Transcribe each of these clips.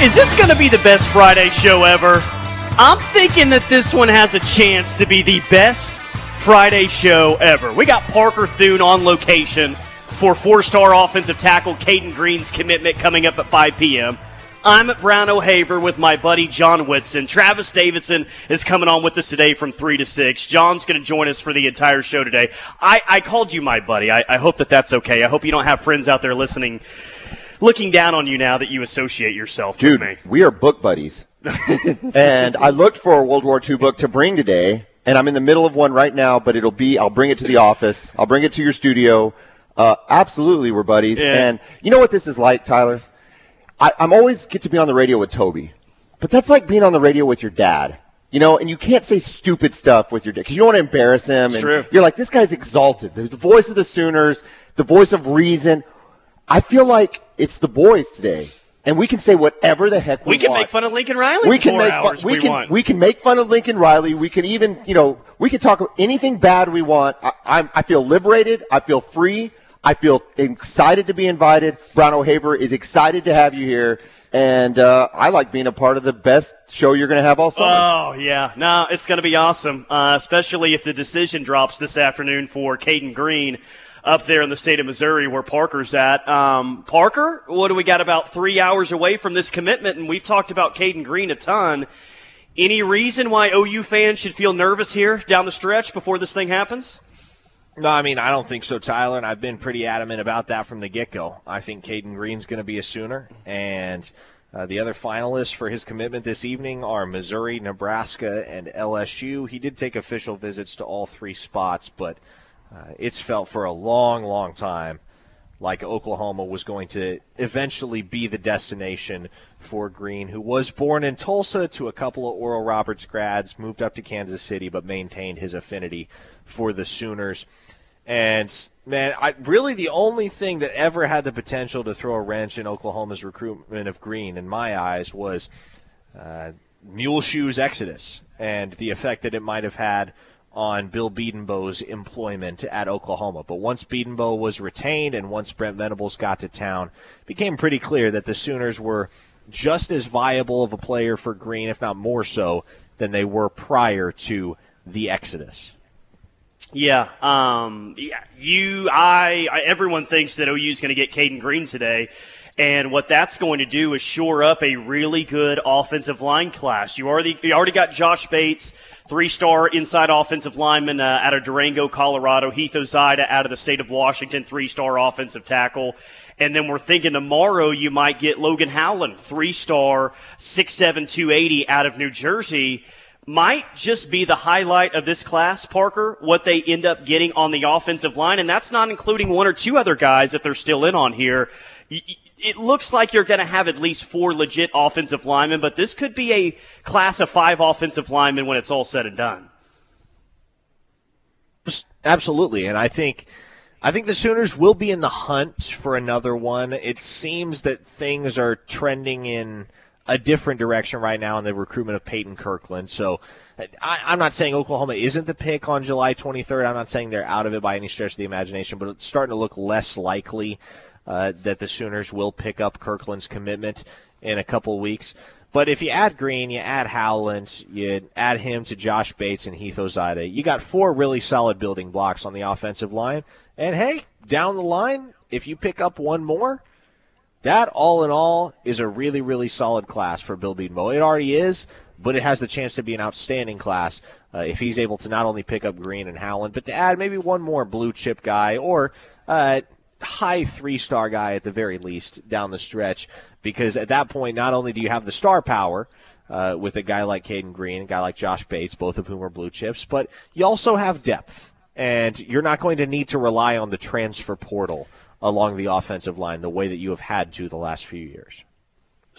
Is this going to be the best Friday show ever? I'm thinking that this one has a chance to be the best Friday show ever. We got Parker Thune on location for four star offensive tackle Cayden Green's commitment coming up at 5 p.m. I'm at Brown O'Haver with my buddy John Whitson. Travis Davidson is coming on with us today from 3 to 6. John's going to join us for the entire show today. I, I called you my buddy. I, I hope that that's okay. I hope you don't have friends out there listening looking down on you now that you associate yourself Dude, with me. we are book buddies. and I looked for a World War II book to bring today, and I'm in the middle of one right now, but it'll be, I'll bring it to the office. I'll bring it to your studio. Uh, absolutely, we're buddies. Yeah. And you know what this is like, Tyler? I, I'm always get to be on the radio with Toby, but that's like being on the radio with your dad. You know, and you can't say stupid stuff with your dad because you don't want to embarrass him. and true. You're like, this guy's exalted. There's the voice of the Sooners, the voice of reason. I feel like it's the boys today, and we can say whatever the heck we, want. We can want. make fun of Lincoln Riley. We can make fun. We, we can want. we can make fun of Lincoln Riley. We can even you know we can talk anything bad we want. I, I'm, I feel liberated. I feel free. I feel excited to be invited. Brown O'Haver is excited to have you here, and uh, I like being a part of the best show you're going to have all summer. Oh yeah, no, it's going to be awesome, uh, especially if the decision drops this afternoon for Cayden Green up there in the state of Missouri where Parker's at. Um, Parker, what do we got? About three hours away from this commitment, and we've talked about Cayden Green a ton. Any reason why OU fans should feel nervous here down the stretch before this thing happens? No, I mean I don't think so, Tyler, and I've been pretty adamant about that from the get-go. I think Cayden Green's going to be a Sooner, and uh, the other finalists for his commitment this evening are Missouri, Nebraska, and LSU. He did take official visits to all three spots, but uh, it's felt for a long, long time like Oklahoma was going to eventually be the destination for Green, who was born in Tulsa to a couple of Oral Roberts grads, moved up to Kansas City, but maintained his affinity for the Sooners. And man, I really the only thing that ever had the potential to throw a wrench in Oklahoma's recruitment of Green, in my eyes, was uh, Muleshoe's Exodus and the effect that it might have had on Bill Bedenbaugh's employment at Oklahoma. But once Bedenbaugh was retained and once Brent Venables got to town, it became pretty clear that the Sooners were just as viable of a player for Green, if not more so, than they were prior to the Exodus. Yeah, um, yeah, you, I, I, everyone thinks that OU is going to get Caden Green today. And what that's going to do is shore up a really good offensive line class. You already, you already got Josh Bates, three-star inside offensive lineman uh, out of Durango, Colorado. Heath Ozaeta out of the state of Washington, three-star offensive tackle. And then we're thinking tomorrow you might get Logan Howland, three-star, 6'7", 280 out of New Jersey might just be the highlight of this class, Parker, what they end up getting on the offensive line. And that's not including one or two other guys if they're still in on here. It looks like you're going to have at least four legit offensive linemen, but this could be a class of five offensive linemen when it's all said and done. Absolutely. And I think. I think the Sooners will be in the hunt for another one. It seems that things are trending in a different direction right now in the recruitment of Peyton Kirkland. So I, am not saying Oklahoma isn't the pick on July 23rd. I'm not saying they're out of it by any stretch of the imagination, but it's starting to look less likely uh, that the Sooners will pick up Kirkland's commitment in a couple weeks. But if you add Green, you add Howland, you add him to Josh Bates and Heath Ozaeta, you got four really solid building blocks on the offensive line. And hey, down the line, if you pick up one more, that all in all is a really, really solid class for Bill Bedenbaugh. It already is, but it has the chance to be an outstanding class uh, if he's able to not only pick up Green and Howland, but to add maybe one more blue chip guy or uh, high three star guy at the very least down the stretch. Because at that point, not only do you have the star power, uh, with a guy like Cayden Green, a guy like Josh Bates, both of whom are blue chips, but you also have depth. And you're not going to need to rely on the transfer portal along the offensive line the way that you have had to the last few years.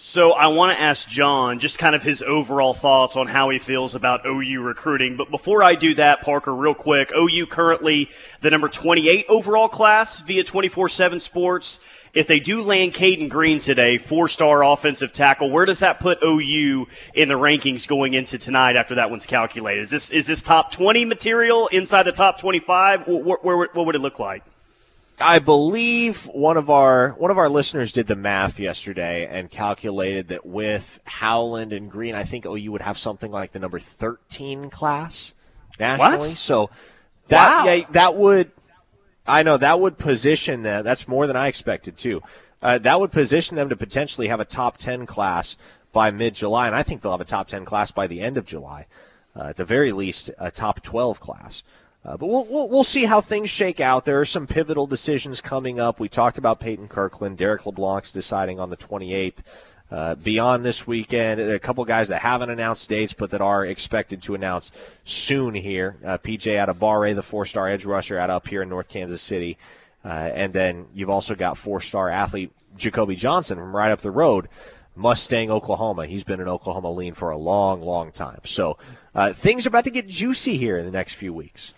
So I want to ask John just kind of his overall thoughts on how he feels about OU recruiting. But before I do that, Parker, real quick, OU currently the number 28 overall class via 24/7 Sports. If they do land Cayden Green today, four-star offensive tackle, where does that put OU in the rankings going into tonight after that one's calculated? Is this is this top 20 material inside the top 25? Where, where, what would it look like? I believe one of our one of our listeners did the math yesterday and calculated that with Howland and Green, I think OU would have something like the number thirteen class nationally. What? So that Wow. yeah, that would I know that would position them. That's more than I expected too. Uh, that would position them to potentially have a top ten class by mid July, and I think they'll have a top ten class by the end of July. Uh, at the very least, a top twelve class. Uh, but we'll, we'll we'll see how things shake out. There are some pivotal decisions coming up. We talked about Peyton Kirkland, Derek LeBlanc's deciding on the 28th. Uh, beyond this weekend, a couple guys that haven't announced dates, but that are expected to announce soon here. Uh, PJ Adebawore, the four-star edge rusher out up here in North Kansas City, uh, and then you've also got four-star athlete Jacoby Johnson from right up the road. Mustang, Oklahoma. He's been in Oklahoma lean for a long, long time. So uh, things are about to get juicy here in the next few weeks.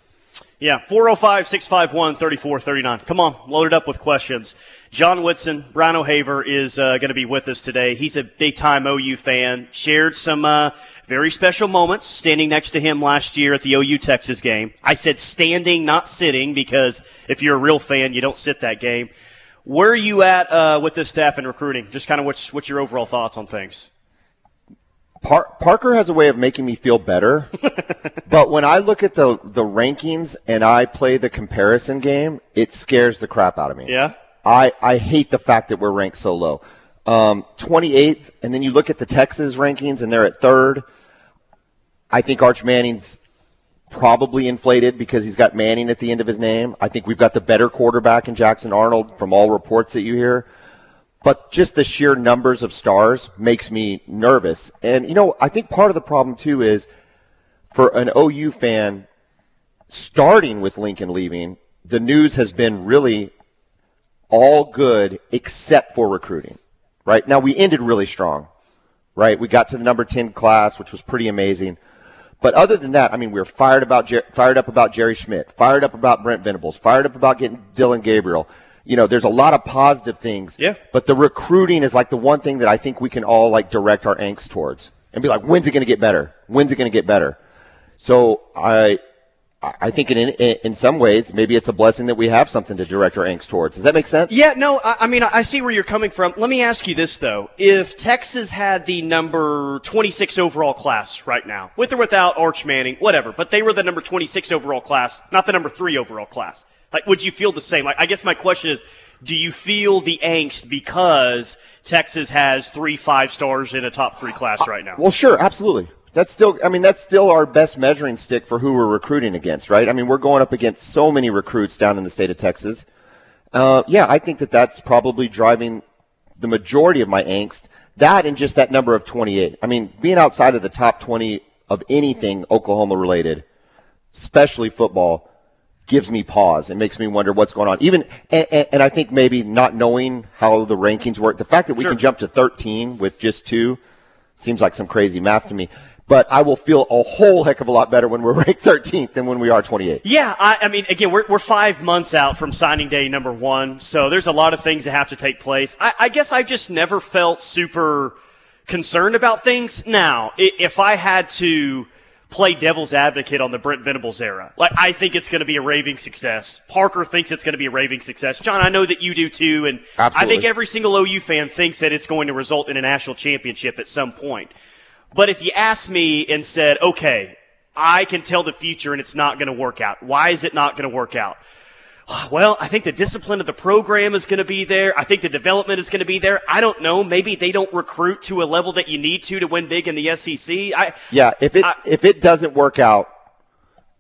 Yeah, 405 651 3439. Come on, load it up with questions. John Whitson, Brown O'Haver is uh, going to be with us today. He's a big time OU fan. Shared some uh, very special moments standing next to him last year at the OU Texas game. I said standing, not sitting, because if you're a real fan, you don't sit that game. Where are you at uh, with this staff and recruiting? Just kind of what's, what's your overall thoughts on things? Par- Parker has a way of making me feel better, but when I look at the the rankings and I play the comparison game, it scares the crap out of me. Yeah? I I hate the fact that we're ranked so low. Um, 28th, and then you look at the Texas rankings and they're at third. I think Arch Manning's probably inflated because he's got Manning at the end of his name. I think we've got the better quarterback in Jackson Arnold from all reports that you hear. But just the sheer numbers of stars makes me nervous. And, you know, I think part of the problem, too, is for an OU fan starting with Lincoln leaving, the news has been really all good except for recruiting, right? Now, we ended really strong, right? We got to the number 10 class, which was pretty amazing. But other than that, I mean, we were fired about fired up about Jerry Schmidt, fired up about Brent Venables, fired up about getting Dillon Gabriel. You know, there's a lot of positive things. Yeah. But the recruiting is like the one thing that I think we can all like direct our angst towards and be like, when's it going to get better? When's it going to get better? So I, I think in, in in some ways maybe it's a blessing that we have something to direct our angst towards. Does that make sense? Yeah, no, I, I mean, I I see where you're coming from. Let me ask you this, though. If Texas had the number 26 overall class right now, with or without Arch Manning, whatever, but they were the number 26 overall class, not the number 3 overall class, like, would you feel the same? Like, I guess my question is, do you feel the angst because Texas has three five stars in a top three class right now? Well, sure, absolutely. That's still, I mean, that's still our best measuring stick for who we're recruiting against, right? I mean, we're going up against so many recruits down in the state of Texas. Uh, yeah, I think that that's probably driving the majority of my angst. That and just that number of 28. I mean, being outside of the top 20 of anything Oklahoma related, especially football, gives me pause and makes me wonder what's going on. Even, and, and, I think maybe not knowing how the rankings work, the fact that we Sure. can jump to 13 with just two seems like some crazy math to me. But I will feel a whole heck of a lot better when we're ranked 13th than when we are 28th. Yeah, I, I mean, again, we're, we're five months out from signing day number one, so there's a lot of things that have to take place. I, I guess I just never felt super concerned about things. Now, if I had to play devil's advocate on the Brent Venables era, like I think it's going to be a raving success. Parker thinks it's going to be a raving success. John, I know that you do too, and I think every single OU fan thinks that it's going to result in a national championship at some point. But if you asked me and said, okay, I can tell the future and it's not going to work out. Why is it not going to work out? Well, I think the discipline of the program is going to be there. I think the development is going to be there. I don't know. Maybe they don't recruit to a level that you need to to win big in the SEC. I, Yeah, if it I- if it doesn't work out,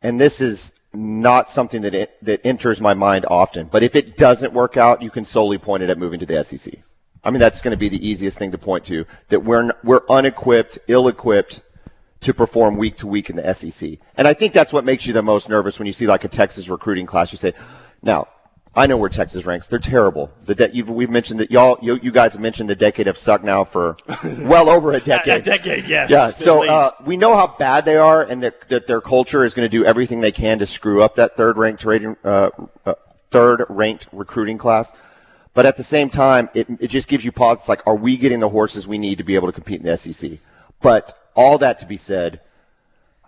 and this is not something that it, that enters my mind often, but if it doesn't work out, you can solely point it at moving to the SEC. I mean, that's going to be the easiest thing to point to that we're we're unequipped, ill-equipped to perform week to week in the SEC. And I think that's what makes you the most nervous when you see like a Texas recruiting class. You say, now. I know where Texas ranks. They're terrible. The de- you've, we've mentioned that y'all, you, you guys have mentioned the decade of suck now for well over a decade. a decade, yes. Yeah, so uh, we know how bad they are, and that, that their culture is going to do everything they can to screw up that third ranked rating, uh, uh, third ranked recruiting class. But at the same time, it, it just gives you pause. It's like, are we getting the horses we need to be able to compete in the SEC? But all that to be said,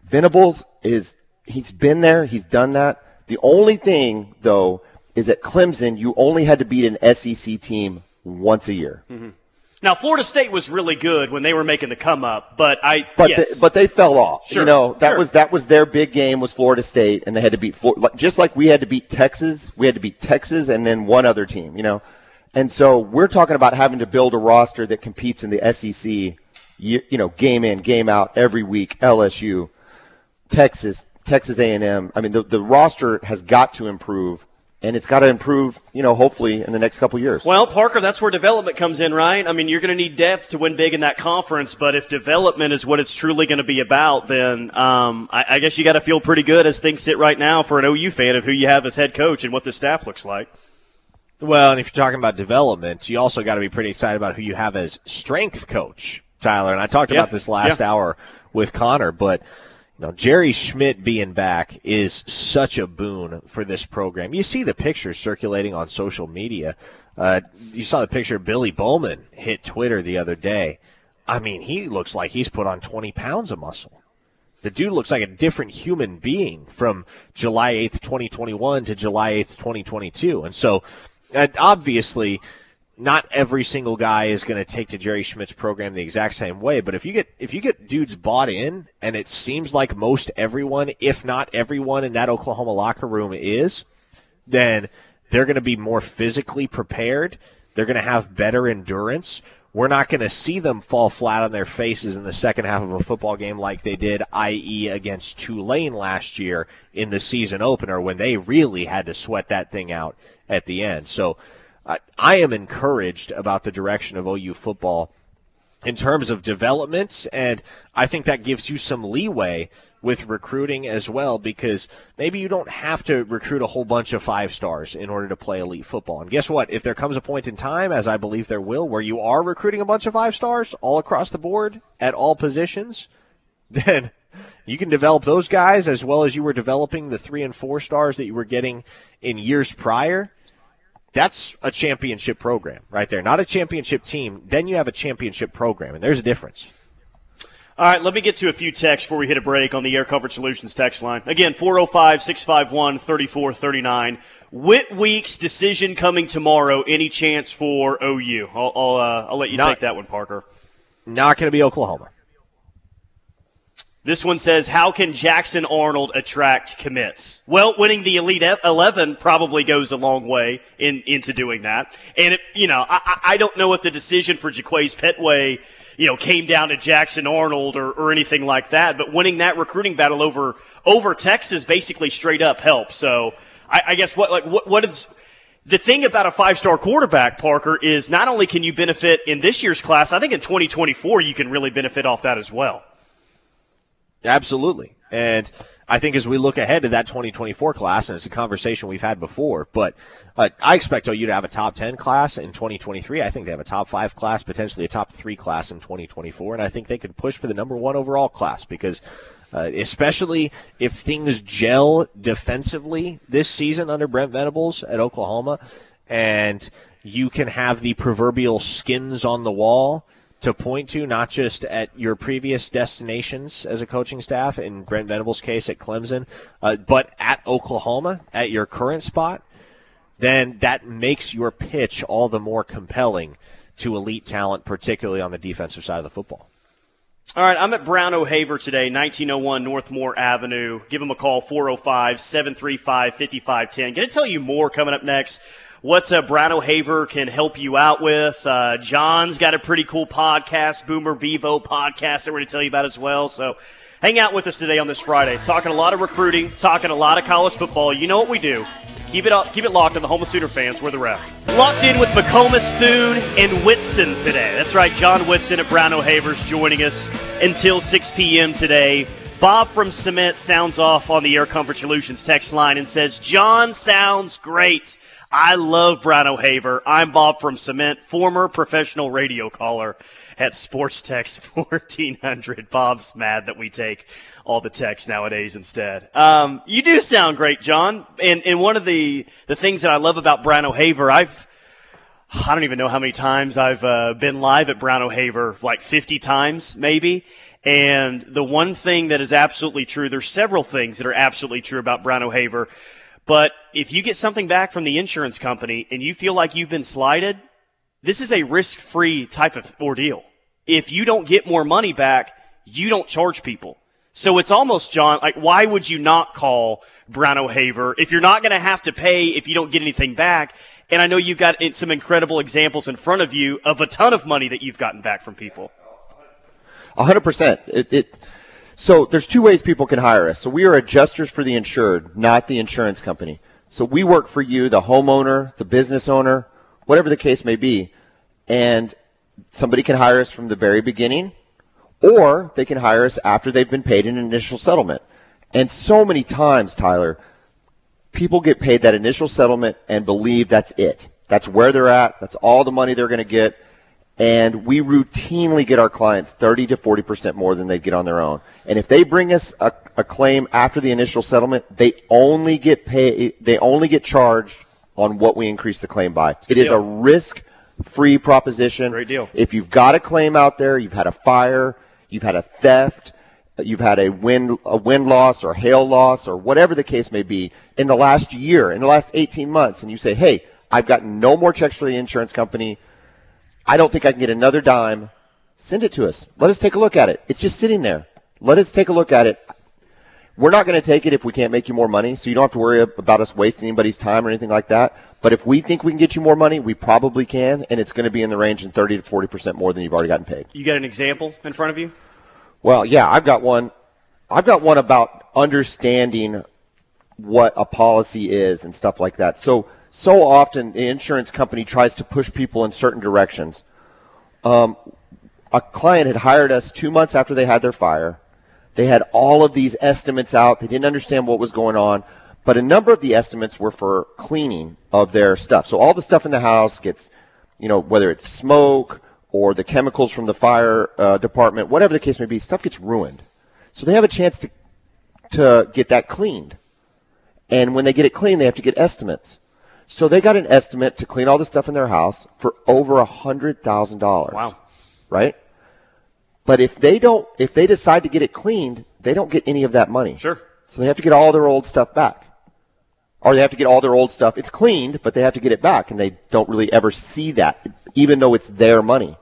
Venables is he's been there, he's done that. The only thing though is at Clemson, you only had to beat an SEC team once a year. Mm-hmm. Now, Florida State was really good when they were making the come up, but I but yes. they, but they fell off. Sure, you know that sure. was that was their big game was Florida State, and they had to beat Florida, just like we had to beat Texas. We had to beat Texas and then one other team. You know, and so we're talking about having to build a roster that competes in the SEC. You, you know, game in, game out every week. LSU, Texas, Texas A&M. I mean, the the roster has got to improve and it's got to improve, you know, hopefully in the next couple years. Well, Parker, that's where development comes in, right? I mean, you're going to need depth to win big in that conference, but if development is what it's truly going to be about, then um, I, I guess you got to feel pretty good as things sit right now for an OU fan of who you have as head coach and what the staff looks like. Well, and if you're talking about development, you also got to be pretty excited about who you have as strength coach, Tyler. And I talked Yeah. about this last Yeah. hour with Connor, but Jerry Schmidt being back is such a boon for this program. You see the pictures circulating on social media. Uh, you saw the picture of Billy Bowman hit Twitter the other day. I mean, he looks like he's put on 20 pounds of muscle. The dude looks like a different human being from July 8th, 2021 to July 8th, 2022. And so, uh, obviously, not every single guy is going to take to Jerry Schmidt's program the exact same way, but if you get if you get dudes bought in, and it seems like most everyone, if not everyone in that Oklahoma locker room is, then they're going to be more physically prepared. They're going to have better endurance. We're not going to see them fall flat on their faces in the second half of a football game like they did, i.e., against Tulane last year in the season opener when they really had to sweat that thing out at the end. So I I am encouraged about the direction of OU football in terms of developments, and I think that gives you some leeway with recruiting as well because maybe you don't have to recruit a whole bunch of five stars in order to play elite football. And guess what? If there comes a point in time, as I believe there will, where you are recruiting a bunch of five stars all across the board at all positions, then you can develop those guys as well as you were developing the three and four stars that you were getting in years prior that's a championship program right there. Not a championship team. Then you have a championship program, and there's a difference. All right, let me get to a few texts before we hit a break on the Air Comfort Solutions text line. Again, 405 651 3439. Whit Weeks' decision coming tomorrow. Any chance for OU? I'll, I'll, uh, I'll let you Not- take that one, Parker. Not going to be Oklahoma. This one says, How can Jackson Arnold attract commits? Well, winning the Elite E- 11 probably goes a long way in, into doing that. And, it, you know, I, I don't know if the decision for Jaquaize Pettaway, you know, came down to Jackson Arnold or, or anything like that, but winning that recruiting battle over, over Texas basically straight up helps. So I, I guess what, like, what, what is, the thing about a five star quarterback, Parker, is not only can you benefit in this year's class, I think in 2024 you can really benefit off that as well. Absolutely. And I think as we look ahead to that 2024 class, and it's a conversation we've had before, but uh, I expect OU to have a top 10 class in 2023. I think they have a top five class, potentially a top three class in 2024. And I think they could push for the number one overall class because, uh, especially if things gel defensively this season under Brent Venables at Oklahoma, and you can have the proverbial skins on the wall to point to, not just at your previous destinations as a coaching staff, in Brent Venables' case at Clemson, uh, but at Oklahoma, at your current spot, then that makes your pitch all the more compelling to elite talent, particularly on the defensive side of the football. All right, I'm at Brown O'Haver today, 1901 North Moore Avenue. Give them a call, 405 735 5510. Going to tell you more coming up next. What uh, Brown O'Haver can help you out with. Uh, John's got a pretty cool podcast, Boomer Bevo podcast, that we're going to tell you about as well. So hang out with us today on this Friday. Talking a lot of recruiting, talking a lot of college football. You know what we do. Keep it up, keep it locked on the home Sooner fans. We're the ref. Locked in with McComas, Thune, and Whitson today. That's right, John Whitson at Brown O'Haver's joining us until 6 p.m. today. Bob from Cement sounds off on the Air Comfort Solutions text line and says, John sounds great. I love Brown O'Haver. I'm Bob from Cement, former professional radio caller at Sports Text 1400. Bob's mad that we take all the text nowadays instead. Um, you do sound great, John. And, and one of the, the things that I love about Brown O'Haver, I've, I don't even know how many times I've uh, been live at Brown O'Haver, like 50 times maybe. And the one thing that is absolutely true, there's several things that are absolutely true about Brown O'Haver, But if you get something back from the insurance company and you feel like you've been slighted, this is a risk free type of ordeal. If you don't get more money back, you don't charge people. So it's almost, John, like, why would you not call Brown O'Haver if you're not going to have to pay if you don't get anything back? And I know you've got eh, some incredible examples in front of you of a ton of money that you've gotten back from people. A hundred percent. It, it, so there's two ways people can hire us. So we are adjusters for the insured, not the insurance company. So we work for you, the homeowner, the business owner, whatever the case may be. And somebody can hire us from the very beginning, or they can hire us after they've been paid an initial settlement. And so many times, Tyler, people get paid that initial settlement and believe that's it. That's where they're at. That's all the money they're going to get. And we routinely get our clients 30 to 40% more than they get on their own. And if they bring us a, a claim after the initial settlement, they only get paid, they only get charged on what we increase the claim by. It is a risk free proposition. Great deal. If you've got a claim out there, you've had a fire, you've had a theft, you've had a wind a wind loss or hail loss or whatever the case may be in the last year, in the last 18 months, and you say, "Hey, I've gotten no more checks for the insurance company. I don't think I can get another dime." Send it to us. Let us take a look at it. It's just sitting there. Let us take a look at it. We're not going to take it if we can't make you more money, so you don't have to worry about us wasting anybody's time or anything like that. But if we think we can get you more money, we probably can, and it's going to be in the range of 30 to 40 percent more than you've already gotten paid. You got an example in front of you? Well, yeah, I've got one. I've got one about understanding what a policy is and stuff like that. So, so often the insurance company tries to push people in certain directions. Um, a client had hired us two months after they had their fire. They had all of these estimates out. They didn't understand what was going on, but a number of the estimates were for cleaning of their stuff. So all the stuff in the house gets, you know, whether it's smoke or the chemicals from the fire uh, department, whatever the case may be, stuff gets ruined. So they have a chance to to get that cleaned. And when they get it cleaned, they have to get estimates. So they got an estimate to clean all the stuff in their house for over a hundred thousand dollars. Wow. Right? But if they don't, if they decide to get it cleaned, they don't get any of that money. Sure. So they have to get all their old stuff back. Or they have to get all their old stuff. It's cleaned, but they have to get it back, and they don't really ever see that, even though it's their money.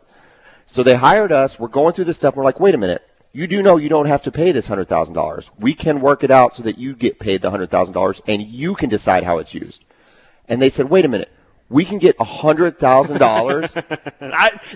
So they hired us. We're going through this stuff. We're like, wait a minute. You do know you don't have to pay this hundred thousand dollars. We can work it out so that you get paid the hundred thousand dollars, and you can decide how it's used. And they said, wait a minute we can get hundred thousand dollars.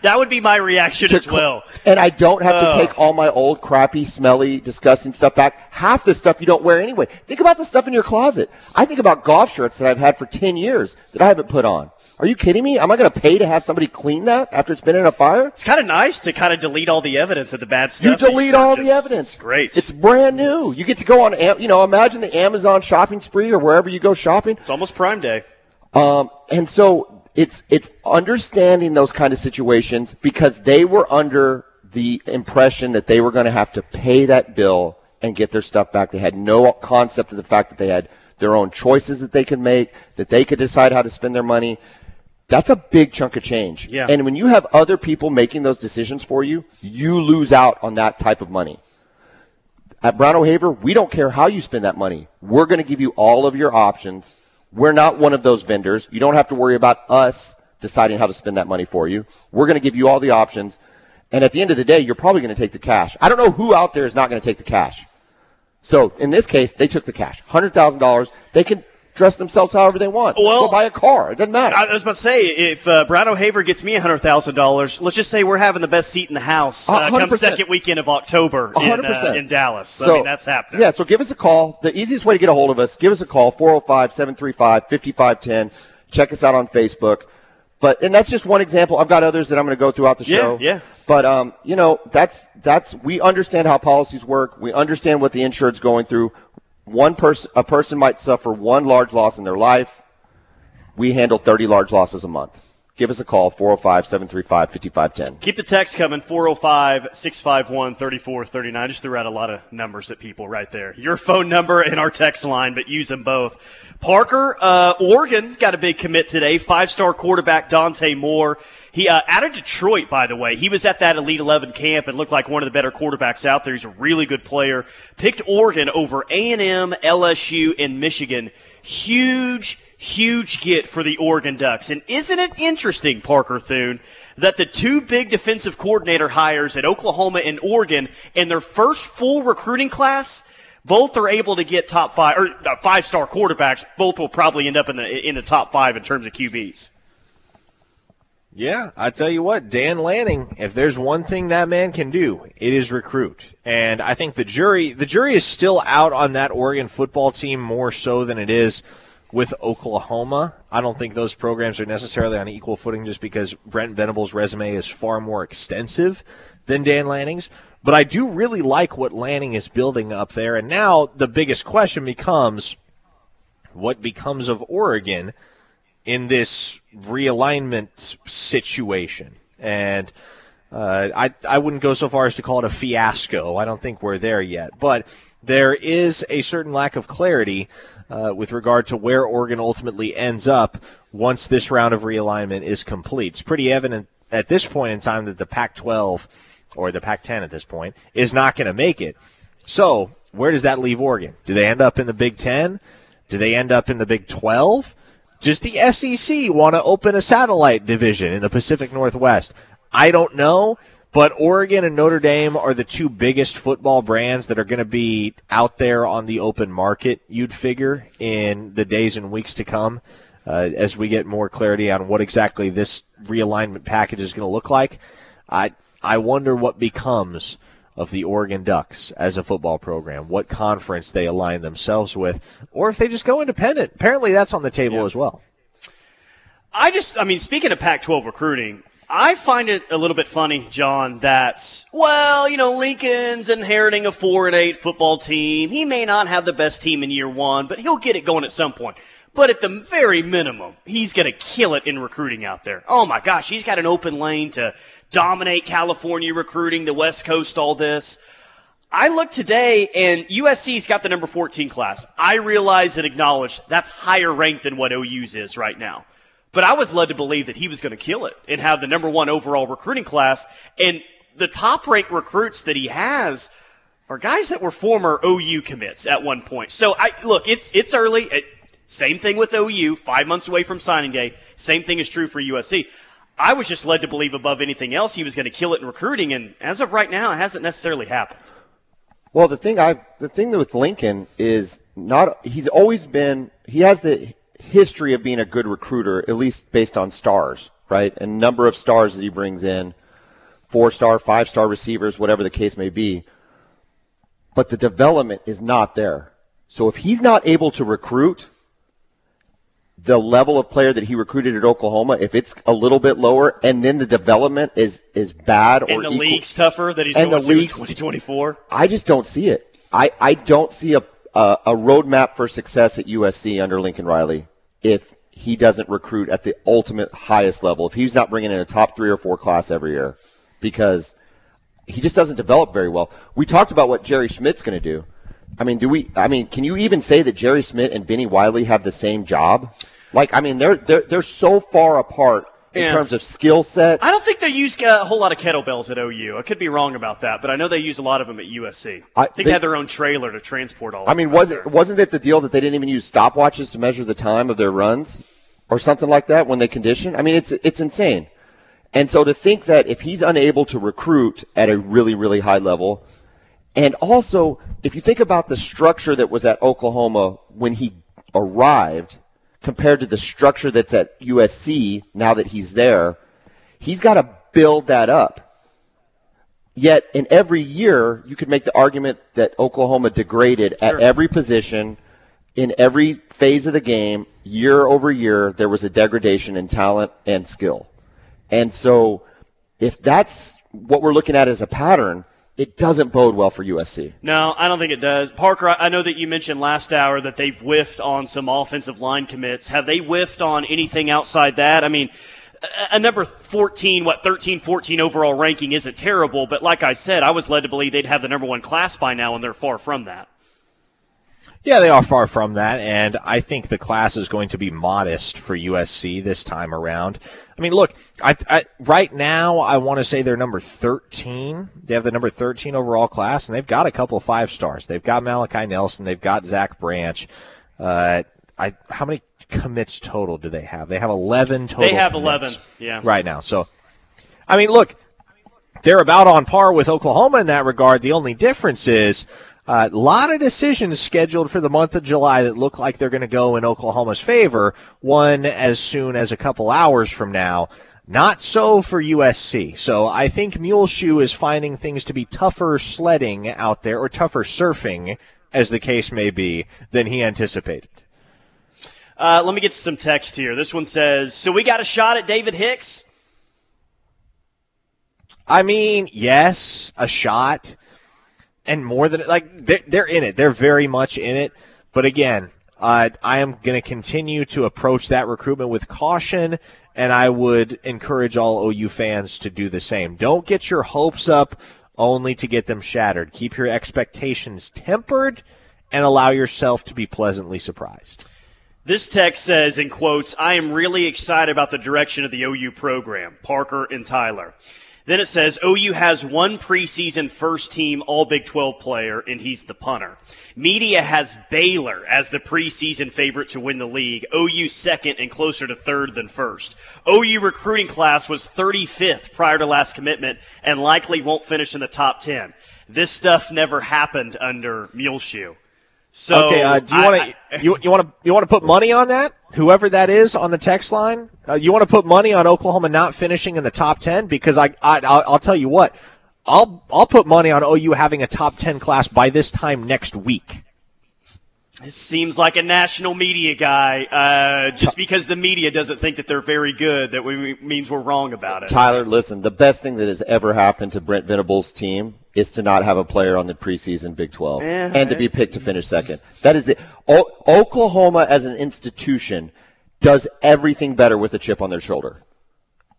That would be my reaction as well. And I don't have to take all my old, crappy, smelly, disgusting stuff back. Half the stuff you don't wear anyway. Think about the stuff in your closet. I think about golf shirts that I've had for ten years that I haven't put on. Are you kidding me? Am I going to pay to have somebody clean that after it's been in a fire? It's kind of nice to kind of delete all the evidence of the bad stuff. You delete all the evidence. Great. It's brand new. You get to go on, you know, imagine the Amazon shopping spree or wherever you go shopping. It's almost Prime Day. Um, and so it's it's understanding those kind of situations because they were under the impression that they were going to have to pay that bill and get their stuff back. They had no concept of the fact that they had their own choices that they could make, that they could decide how to spend their money. That's a big chunk of change. Yeah. And when you have other people making those decisions for you, you lose out on that type of money. At Brown O'Haver, we don't care how you spend that money. We're going to give you all of your options we're not one of those vendors. You don't have to worry about us deciding how to spend that money for you. We're going to give you all the options. And at the end of the day, you're probably going to take the cash. I don't know who out there is not going to take the cash. So in this case, they took the cash. $100,000. They can dress themselves however they want. Well, go buy a car. It doesn't matter. I was about to say, if uh, Brown O'Haver gets me hundred thousand dollars, let's just say we're having the best seat in the house uh, come second weekend of October in, uh, in Dallas. So, I mean, that's happening. Yeah, so give us a call. The easiest way to get a hold of us, give us a call 405-735-5510. Check us out on Facebook. But and that's just one example. I've got others that I'm going to go throughout the show. Yeah, yeah. But um, you know, that's that's we understand how policies work. We understand what the insured's going through one person a person might suffer one large loss in their life. We handle 30 large losses a month. Give us a call, 405 735 5510. Keep the text coming, 405 651 3439. Just threw out a lot of numbers at people right there. Your phone number and our text line, but use them both. Parker, uh, Oregon got a big commit today. Five star quarterback Dante Moore He uh, out of Detroit, by the way. He was at that Elite 11 camp and looked like one of the better quarterbacks out there. He's a really good player. Picked Oregon over A&M, LSU, and Michigan. Huge, huge get for the Oregon Ducks. And isn't it interesting, Parker Thune, that the two big defensive coordinator hires at Oklahoma and Oregon in their first full recruiting class – both are able to get top five or uh, five star quarterbacks. Both will probably end up in the in the top five in terms of QBs. Yeah, I tell you what, Dan Lanning, if there's one thing that man can do, it is recruit. And I think the jury the jury is still out on that Oregon football team more so than it is with Oklahoma. I don't think those programs are necessarily on equal footing just because Brent Venables' resume is far more extensive than Dan Lanning's. But I do really like what Lanning is building up there. And now the biggest question becomes what becomes of Oregon in this realignment situation? And uh, I, I wouldn't go so far as to call it a fiasco. I don't think we're there yet. But there is a certain lack of clarity uh, with regard to where Oregon ultimately ends up once this round of realignment is complete. It's pretty evident at this point in time that the Pac 12 or the Pac 10 at this point, is not going to make it. So, where does that leave Oregon? Do they end up in the Big 10? Do they end up in the Big 12? Does the SEC want to open a satellite division in the Pacific Northwest? I don't know, but Oregon and Notre Dame are the two biggest football brands that are going to be out there on the open market, you'd figure, in the days and weeks to come. Uh, as we get more clarity on what exactly this realignment package is going to look like, I I wonder what becomes of the Oregon Ducks as a football program, what conference they align themselves with, or if they just go independent. Apparently, that's on the table yeah. as well. I just, I mean, speaking of Pac 12 recruiting, I find it a little bit funny, John, that, well, you know, Lincoln's inheriting a 4 and 8 football team. He may not have the best team in year one, but he'll get it going at some point. But at the very minimum, he's going to kill it in recruiting out there. Oh my gosh, he's got an open lane to dominate California recruiting, the West Coast, all this. I look today and USC's got the number 14 class. I realize and acknowledge that's higher ranked than what OU's is right now. But I was led to believe that he was going to kill it and have the number one overall recruiting class. And the top ranked recruits that he has are guys that were former OU commits at one point. So I look, it's it's early. Same thing with OU, five months away from signing day. Same thing is true for USC. I was just led to believe above anything else he was going to kill it in recruiting, and as of right now, it hasn't necessarily happened. Well, the thing I the thing with Lincoln is not he's always been he has the history of being a good recruiter, at least based on stars, right? And number of stars that he brings in, four star, five star receivers, whatever the case may be. But the development is not there. So if he's not able to recruit, the level of player that he recruited at Oklahoma, if it's a little bit lower, and then the development is is bad or and the equal, league's tougher that he's and the league's 2024. I just don't see it. I, I don't see a, a a roadmap for success at USC under Lincoln Riley if he doesn't recruit at the ultimate highest level. If he's not bringing in a top three or four class every year, because he just doesn't develop very well. We talked about what Jerry Schmidt's going to do. I mean, do we? I mean, can you even say that Jerry Schmidt and Bennie Wylie have the same job? Like, I mean, they're they're they're so far apart in yeah. terms of skill set. I don't think they use uh, a whole lot of kettlebells at OU. I could be wrong about that, but I know they use a lot of them at USC. I, I think they, they, had their own trailer to transport all. I mean, was it wasn't it the deal that they didn't even use stopwatches to measure the time of their runs, or something like that when they condition? I mean, it's it's insane. And so to think that if he's unable to recruit at a really really high level, and also if you think about the structure that was at Oklahoma when he arrived compared to the structure that's at USC now that he's there, he's got to build that up. Yet in every year, you could make the argument that Oklahoma degraded at every position in every phase of the game, year over year, there was a degradation in talent and skill. And so if that's what we're looking at as a pattern, it doesn't bode well for USC. No, I don't think it does. Parker, I know that you mentioned last hour that they've whiffed on some offensive line commits. Have they whiffed on anything outside that? I mean, a number 14, what, 13, 14 overall ranking isn't terrible, but like I said, I was led to believe they'd have the number one class by now, and they're far from that. Yeah, they are far from that, and I think the class is going to be modest for USC this time around. I mean, look, I, I, right now I want to say they're number 13. They have the number 13 overall class, and they've got a couple of five stars. They've got Malachi Nelson, they've got Zach Branch. Uh, I how many commits total do they have? They have 11 total. They have 11, yeah. right now. So, I mean, look, they're about on par with Oklahoma in that regard. The only difference is a uh, lot of decisions scheduled for the month of July that look like they're going to go in Oklahoma's favor. One as soon as a couple hours from now. Not so for USC. So I think Muleshoe is finding things to be tougher sledding out there, or tougher surfing, as the case may be, than he anticipated. Uh, let me get some text here. This one says, "So we got a shot at David Hicks." I mean, yes, a shot, and more than like they're, they're in it. They're very much in it. But again, uh, I am going to continue to approach that recruitment with caution, and I would encourage all OU fans to do the same. Don't get your hopes up only to get them shattered. Keep your expectations tempered, and allow yourself to be pleasantly surprised. This text says, in quotes, I am really excited about the direction of the OU program, Parker and Tyler. Then it says OU has one preseason first team All Big 12 player, and he's the punter. Media has Baylor as the preseason favorite to win the league. OU second and closer to third than first. OU recruiting class was 35th prior to last commitment and likely won't finish in the top 10. This stuff never happened under Muleshoe. So okay, uh, do you want to you you want to you want to put money on that? Whoever that is on the text line, uh, you want to put money on Oklahoma not finishing in the top ten because I, I I'll, I'll tell you what, I'll I'll put money on OU having a top ten class by this time next week. This seems like a national media guy. Uh, just because the media doesn't think that they're very good, that we, means we're wrong about it. Tyler, listen, the best thing that has ever happened to Brent Venables' team is to not have a player on the preseason Big 12 Yeah. and to be picked to finish second. That is the o- Oklahoma as an institution does everything better with a chip on their shoulder.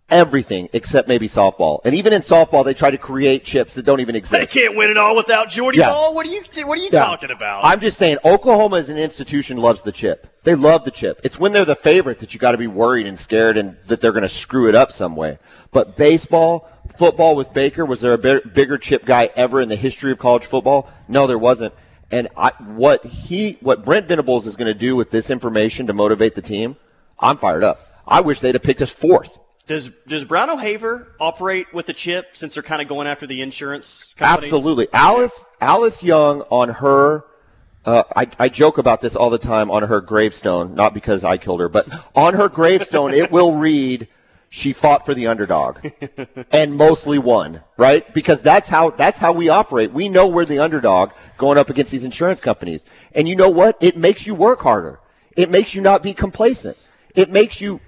Everything except maybe softball. And even in softball, they try to create chips that don't even exist. They can't win it all without Jordy Yeah. Bahl. What are you? What are you Yeah. talking about? I'm just saying, Oklahoma as an institution loves the chip. They love the chip. It's when they're the favorite that you got to be worried and scared and that they're going to screw it up some way. But baseball, football with Baker, was there a bi- bigger chip guy ever in the history of college football? No, there wasn't. And I, what he, what Brent Venables is going to do with this information to motivate the team, I'm fired up. I wish they'd have picked us fourth. Does Does Brown O'Haver operate with a chip since they're kind of going after the insurance? Companies? Absolutely. Alice Alice Young on her uh, I, I joke about this all the time on her gravestone, not because I killed her, but on her gravestone it will read she fought for the underdog and mostly won, right? Because that's how that's how we operate. We know we're the underdog going up against these insurance companies. And you know what? It makes you work harder. It makes you not be complacent. It makes you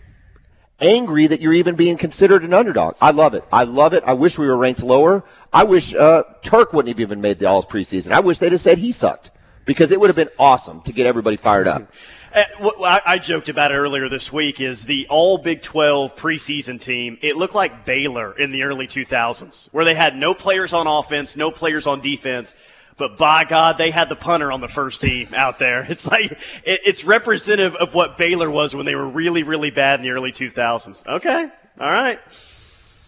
angry that you're even being considered an underdog. I love it. I love it. I wish we were ranked lower. I wish uh, Turk wouldn't have even made the All preseason. I wish they'd have said he sucked because it would have been awesome to get everybody fired up. Uh, I joked about it earlier this week is the All Big 12 preseason team. It looked like Baylor in the early 2000s, where they had no players on offense, no players on defense. But by God, they had the punter on the first team out there. It's like it, it's representative of what Baylor was when they were really, really bad in the early 2000s. Okay, all right.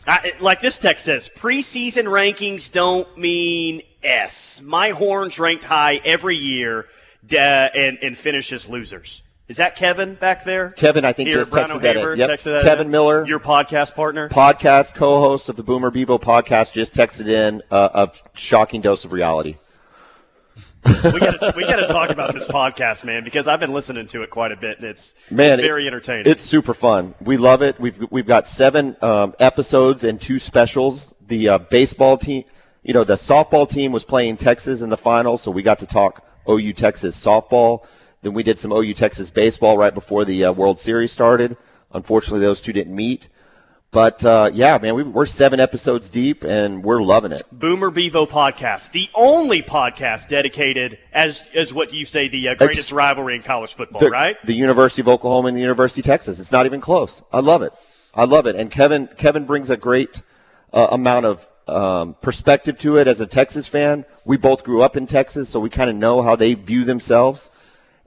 I, like this text says, preseason rankings don't mean S. My horns ranked high every year uh, and, and finish as losers. Is that Kevin back there? Kevin, I think, Here, just Brian texted that in. Yep. texted that Kevin in. Miller. your podcast partner. Podcast co-host of the Boomer Bevo podcast just texted in uh, a shocking dose of reality. We got we to talk about this podcast, man, because I've been listening to it quite a bit, and it's Man, it's very it- entertaining. It's super fun. We love it. We've we've got seven um, episodes and two specials. The uh, baseball team, you know, the softball team was playing Texas in the final, so we got to talk OU Texas softball. Then we did some OU Texas baseball right before the uh, World Series started. Unfortunately, those two didn't meet. But uh, yeah, man, we, we're seven episodes deep and we're loving it. Boomer Bevo podcast, the only podcast dedicated as as what you say the uh, greatest rivalry in college football, the, right? the University of Oklahoma and the University of Texas. It's not even close. I love it. I love it. And Kevin Kevin brings a great uh, amount of um, perspective to it as a Texas fan. We both grew up in Texas, so we kind of know how they view themselves.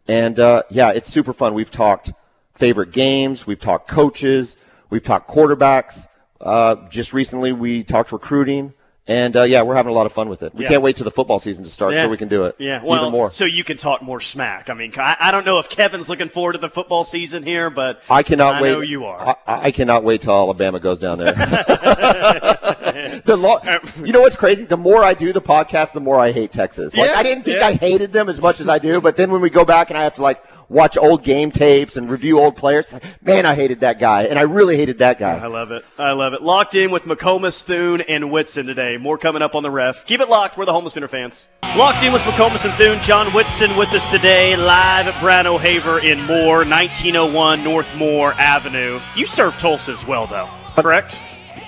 And uh, yeah, it's super fun. We've talked favorite games, we've talked coaches, we've talked quarterbacks. Uh, just recently, we talked recruiting. And uh, yeah, we're having a lot of fun with it. We Yeah. can't wait till the football season to start Yeah. so we can do it. Yeah, well, even more. so you can talk more smack. I mean, I, I don't know if Kevin's looking forward to the football season here, but I cannot I wait. know you are. I, I cannot wait till Alabama goes down there. the lo- you know what's crazy? The more I do the podcast, the more I hate Texas. Like Yeah, I didn't think. I hated them as much as I do, but then when we go back and I have to like watch old game tapes and review old players, man, I hated that guy, and I really hated that guy. I love it. I love it. Locked in with McComas, Thune, and Whitson today. More coming up on the ref. Keep it locked. We're the Homeless Center fans. Locked in with McComas and Thune. John Whitson with us today, live at Brown O'Haver in Moore, 1901 North Moore Avenue. You serve Tulsa as well, though, correct?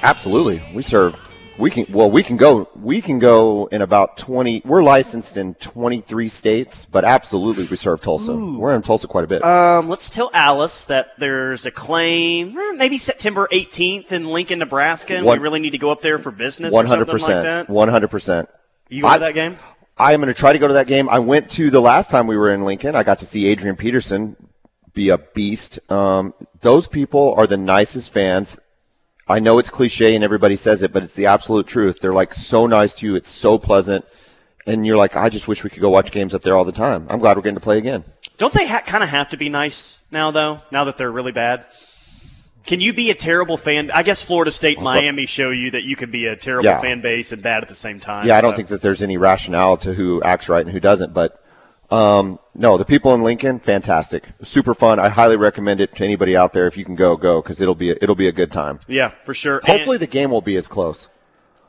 Absolutely, we serve. We can well, we can go. We can go in about twenty. We're licensed in twenty three states, but absolutely, we serve Tulsa. We're in Tulsa quite a bit. Um, let's tell Alice that there's a claim, eh, maybe September 18th in Lincoln, Nebraska, and One- we really need to go up there for business One or hundred something like percent. that. One hundred percent. You go to that game? I am going to try to go to that game. I went to the last time we were in Lincoln. I got to see Adrian Peterson be a beast. Um, those people are the nicest fans. I know it's cliche and everybody says it, but it's the absolute truth. They're like so nice to you. It's so pleasant. And you're like, I just wish we could go watch games up there all the time. I'm glad we're getting to play again. Don't they ha- kind of have to be nice now, though? Now that they're really bad, can you be a terrible fan? I guess Florida State, Miami show you that you can be a terrible Yeah. fan base and bad at the same time. Yeah, I don't but- think that there's any rationale to who acts right and who doesn't. But um, no, the people in Lincoln, fantastic, super fun. I highly recommend it to anybody out there. If you can go, go because it'll be a, it'll be a good time. Yeah, for sure. Hopefully, And the game will be as close.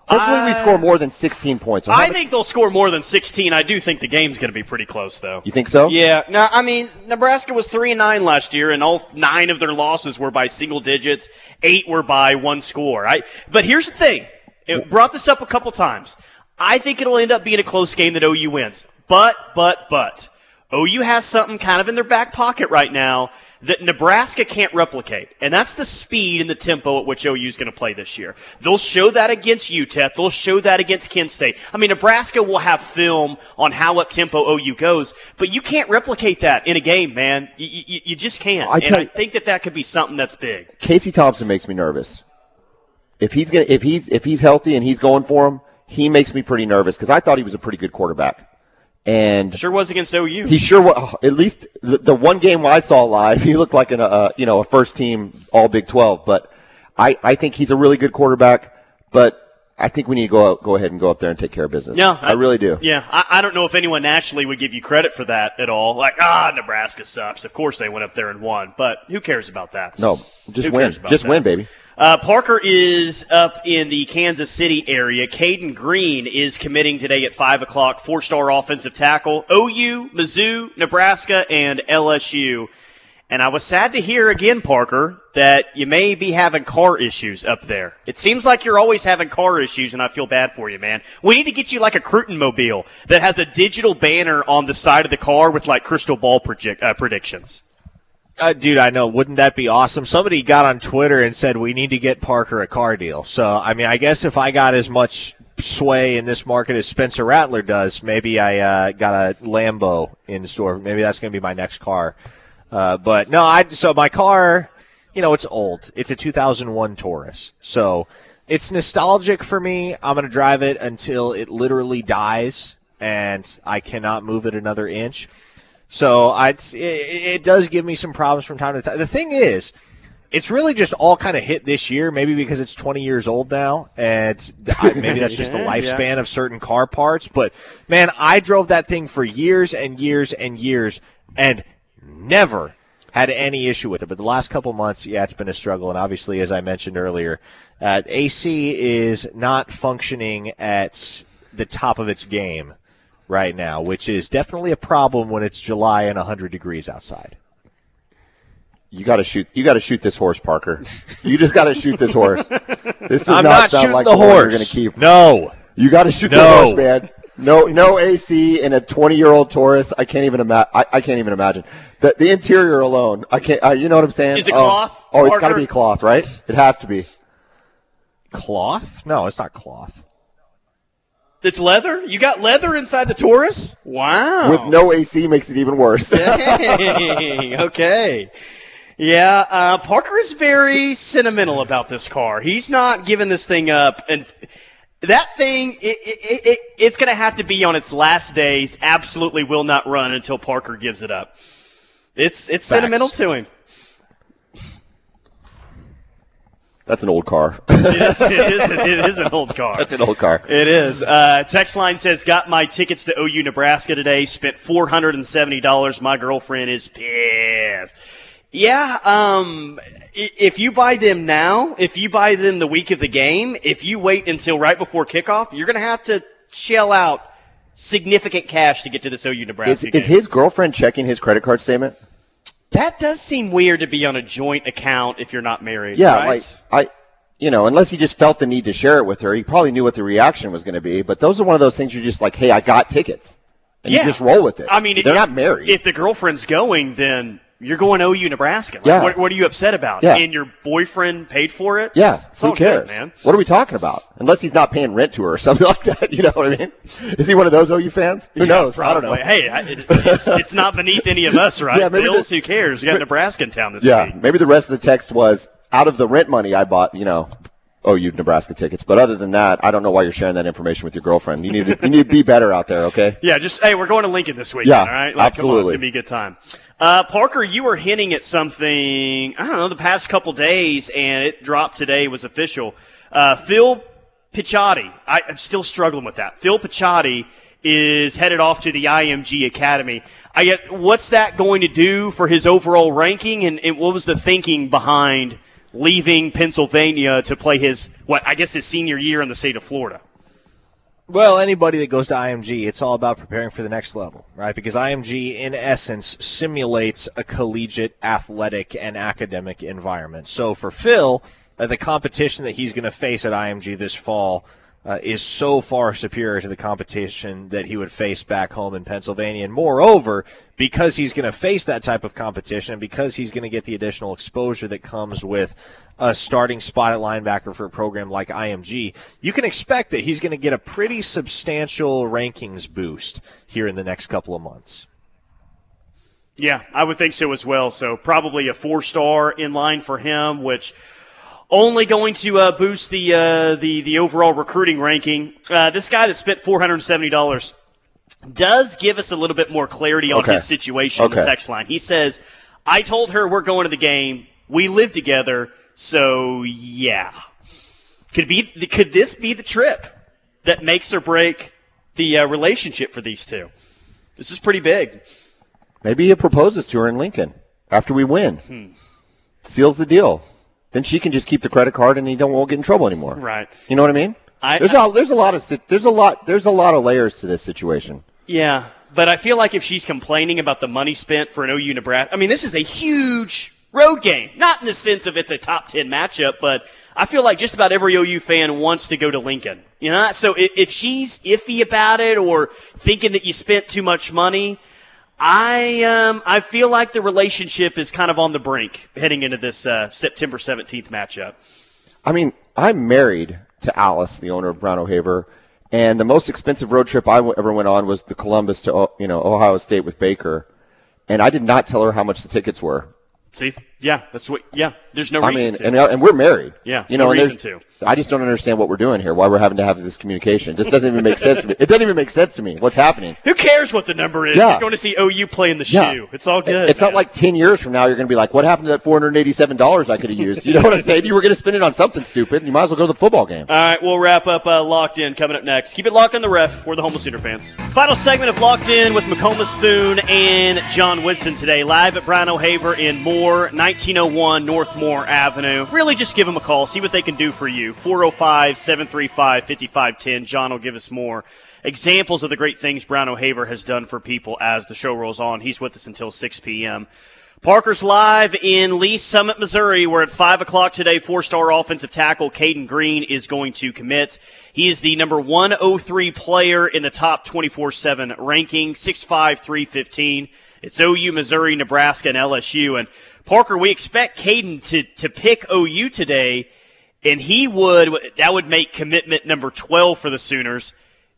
Hopefully, we score more than 16 points. I think they'll score more than 16. I do think the game's going to be pretty close, though. you think so? Yeah. No, I mean Nebraska was three and nine last year, and all nine of their losses were by single digits. Eight were by one score. I. But here's the thing. It brought this up a couple times. I think it'll end up being a close game that OU wins. But, but, but, OU has something kind of in their back pocket right now that Nebraska can't replicate, and that's the speed and the tempo at which OU is going to play this year. They'll show that against UTEP. They'll show that against Kent State. I mean, Nebraska will have film on how up tempo OU goes, but you can't replicate that in a game, man. You, you, you just can't. I and I think that that could be something that's big. Casey Thompson makes me nervous. If he's gonna, if he's if he's healthy and he's going for him, he makes me pretty nervous because I thought he was a pretty good quarterback, and Sure was against OU. he sure was. At least the, the one game I saw live, he looked like an, uh, you know a first team All Big Twelve. But I I think he's a really good quarterback. But I think we need to go out, go ahead and go up there and take care of business. No, I, really do. Yeah, I, I don't know if anyone nationally would give you credit for that at all. Like, ah, Nebraska sucks. Of course they went up there and won, but who cares about that? No, just Who win. Just that? win, baby. Uh, Parker is up in the Kansas City area. Cayden Green is committing today at 5 o'clock, four star offensive tackle. OU, Mizzou, Nebraska, and LSU. And I was sad to hear again, Parker, that you may be having car issues up there. It seems like you're always having car issues, and I feel bad for you, man. We need to get you like a Cruton mobile that has a digital banner on the side of the car with like crystal ball project, uh, predictions. Uh, dude, I know. Wouldn't that be awesome? Somebody got on Twitter and said we need to get Parker a car deal. So, I mean, I guess if I got as much sway in this market as Spencer Rattler does, maybe I uh, got a Lambo in store. Maybe that's going to be my next car. Uh, but no, I so my car, you know, it's old. It's a 2001 Taurus, so it's nostalgic for me. I'm going to drive it until it literally dies, and I cannot move it another inch. So I, it, it does give me some problems from time to time. The thing is, it's really just all kind of hit this year, maybe because it's 20 years old now, and maybe that's just the Yeah, yeah. lifespan of certain car parts. But man, I drove that thing for years and years and years, and never had any issue with it. But the last couple months, yeah, it's been a struggle. And obviously, as I mentioned earlier, uh, AC is not functioning at the top of its game right now, which is definitely a problem when it's July and 100 degrees outside. You got to shoot. You got to shoot this horse, Parker. You just got to shoot this horse. This does I'm not, not sound like the the horse. You're going to keep. No. You got to shoot the No. horse, man. No, no AC in a 20 year old Taurus. I can't even imagine. I, I can't even imagine the the interior alone. I can't. Uh, you know what I'm saying? Is it Oh. cloth, Oh, it's got to be cloth, right? It has to be. Cloth? No, it's not cloth. It's leather? You got leather inside the Taurus? Wow. With no AC makes it even worse. Dang, okay. Yeah, uh, Parker is very sentimental about this car. He's not giving this thing up, and that thing, it, it, it, it's going to have to be on its last days. Absolutely will not run until Parker gives it up. It's it's sentimental to him. That's an old car. It is, it is, it is an old car. That's an old car. It is. Uh, text line says, got my tickets to OU Nebraska today, spent $470. My girlfriend is pissed. Yeah, um, if you buy them now, if you buy them the week of the game, if you wait until right before kickoff, you're going to have to shell out significant cash to get to this OU Nebraska Is, game. is his girlfriend checking his credit card statement? That does seem weird to be on a joint account if you're not married. Yeah, right? like I, you know, unless he just felt the need to share it with her, he probably knew what the reaction was going to be. But those are one of those things you're just like, hey, I got tickets, and Yeah. you just roll with it. I mean, they're if- not married. If the girlfriend's going, then you're going OU Nebraska. Like, Yeah. What, what are you upset about? Yeah. And your boyfriend paid for it? yeah, It's- it's who cares, good, man. What are we talking about? Unless he's not paying rent to her or something like that. You know what I mean? Is he one of those OU fans? Who knows? I don't know. Hey, I- it, it's, it's not beneath any of us, right? Yeah, maybe Bills, the- who cares? You got Nebraska in town this Yeah, week. Yeah. Maybe the rest of the text was out of the rent money I bought. You know. OU Nebraska tickets, but other than that, I don't know why you're sharing that information with your girlfriend. You need to, you need to be better out there, okay? Yeah, just hey, we're going to Lincoln this week. Yeah, all right, like, Come on, it's gonna be a good time. Uh, Parker, you were hinting at something. I don't know the past couple days, and it dropped today. Was official. Uh, Phil Picciotti. I, I'm still struggling with that. Phil Picciotti is headed off to the IMG Academy. I get what's that going to do for his overall ranking, and, and what was the thinking behind leaving Pennsylvania to play his what I guess his senior year in the state of Florida? Well, anybody that goes to IMG, it's all about preparing for the next level, right? Because IMG, in essence, simulates a collegiate, athletic, and academic environment. So for Phil, uh, the competition that he's going to face at IMG this fall uh, is so far superior to the competition that he would face back home in Pennsylvania. And moreover, because he's going to face that type of competition, because he's going to get the additional exposure that comes with a starting spot at linebacker for a program like IMG, you can expect that he's going to get a pretty substantial rankings boost here in the next couple of months. Yeah, I would think so as well. So probably a four star in line for him, which only going to uh, boost the uh, the the overall recruiting ranking. Uh, this guy that spent four hundred seventy dollars does give us a little bit more clarity on Okay. his situation in the text line. He says, "I told her we're going to the game. We live together, so yeah." Could be could this be the trip that makes or break the uh, relationship for these two? This is pretty big. Maybe he proposes to her in Lincoln after we win. Hmm. Seals the deal. Then she can just keep the credit card and he don't won't get in trouble anymore. Right. You know what I mean? I- there's a there's a lot of there's a lot there's a lot of layers to this situation. Yeah, but I feel like if she's complaining about the money spent for an OU Nebraska, I mean, this is a huge road game. Not in the sense of it's a top 10 matchup, but I feel like just about every OU fan wants to go to Lincoln. You know, so if she's iffy about it or thinking that you spent too much money, I um I feel like the relationship is kind of on the brink heading into this uh, September 17th matchup. I mean, I'm married to Alice, the owner of Brown O'Haver, and the most expensive road trip I ever went on was the Columbus to you know Ohio State with Baker, and I did not tell her how much the tickets were. See? Yeah, that's what yeah, there's no I mean, to. and, and we're married. Yeah, you know, no reason I just don't understand what we're doing here. Why we're having to have this communication? This doesn't even make sense to me. It doesn't even make sense to me. What's happening? Who cares what the number is? Yeah. You're going to see OU play in the Yeah. shoe. It's all good. It's not like ten years from now you're going to be like, "What happened to that four hundred eighty-seven dollars I could have used?" You know what I'm saying? You were going to spend it on something stupid. You might as well go to the football game. All right, we'll wrap up uh, Locked In coming up next. Keep it locked on the ref. We're the Homeless Sooner fans. Final segment of Locked In with McComas Thune and John Whitson today, live at Brown O'Haver in Moore, 1901 North Moore Avenue. Really just give them a call, see what they can do for you. 405 735 5510. John will give us more examples of the great things Brown O'Haver has done for people as the show rolls on. He's with us until 6 p.m. Parker's live in Lee Summit, Missouri. We're at 5 o'clock today. Four star offensive tackle Cayden Green is going to commit. He is the number 103 player in the top 24 7 ranking, 6'5, 315. It's OU, Missouri, Nebraska, and LSU. And Parker, we expect Cayden to, to pick OU today, and he would, that would make commitment number 12 for the Sooners.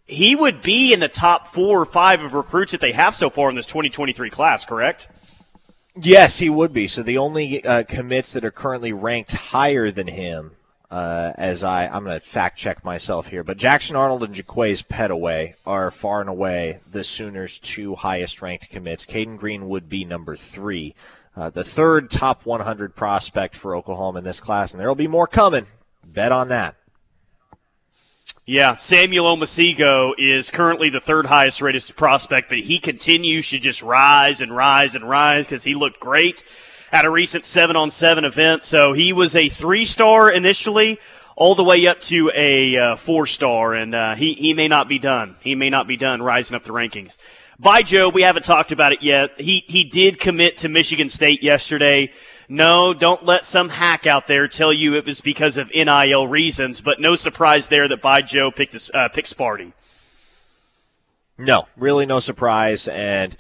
he would be in the top four or five of recruits that they have so far in this 2023 class, correct? Yes, he would be. So the only uh, commits that are currently ranked higher than him, uh, as I I'm going to fact check myself here, but Jackson Arnold and Jaquaize Pettaway are far and away the Sooners' two highest ranked commits. Cayden Green would be number three. Uh, the third top 100 prospect for Oklahoma in this class, and there will be more coming. Bet on that. Yeah, Samuel Omosigho is currently the third highest rated prospect, but he continues to just rise and rise and rise because he looked great at a recent seven on seven event. So he was a three star initially, all the way up to a uh, four star, and uh, he he may not be done. He may not be done rising up the rankings. Bai Jobe, we haven't talked about it yet. He he did commit to Michigan State yesterday. No, don't let some hack out there tell you it was because of NIL reasons, but no surprise there that Bai Jobe picked, this, uh, picked Sparty. No, really no surprise. And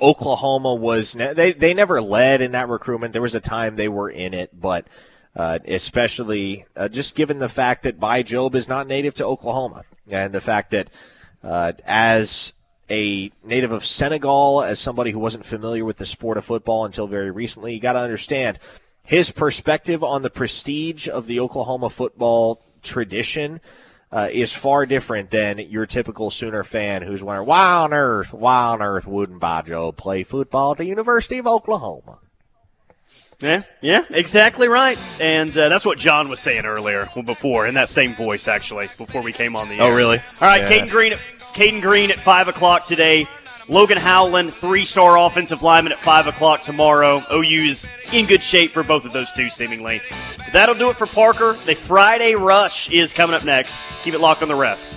Oklahoma was, they, they never led in that recruitment. There was a time they were in it, but uh, especially uh, just given the fact that Bai Jobe is not native to Oklahoma and the fact that uh, as a native of Senegal, as somebody who wasn't familiar with the sport of football until very recently, you got to understand his perspective on the prestige of the Oklahoma football tradition uh, is far different than your typical Sooner fan who's wondering, why on earth, why on earth wouldn't Bai Jobe play football at the University of Oklahoma? Yeah, yeah, exactly right. And uh, that's what John was saying earlier, before, in that same voice, actually, before we came on the oh, air. Oh, really? All right, yeah. Cayden Green, at, Cayden Green at 5 o'clock today. Logan Howland, three-star offensive lineman at 5 o'clock tomorrow. OU's in good shape for both of those two, seemingly. That'll do it for Parker. The Friday Rush is coming up next. Keep it locked on the ref.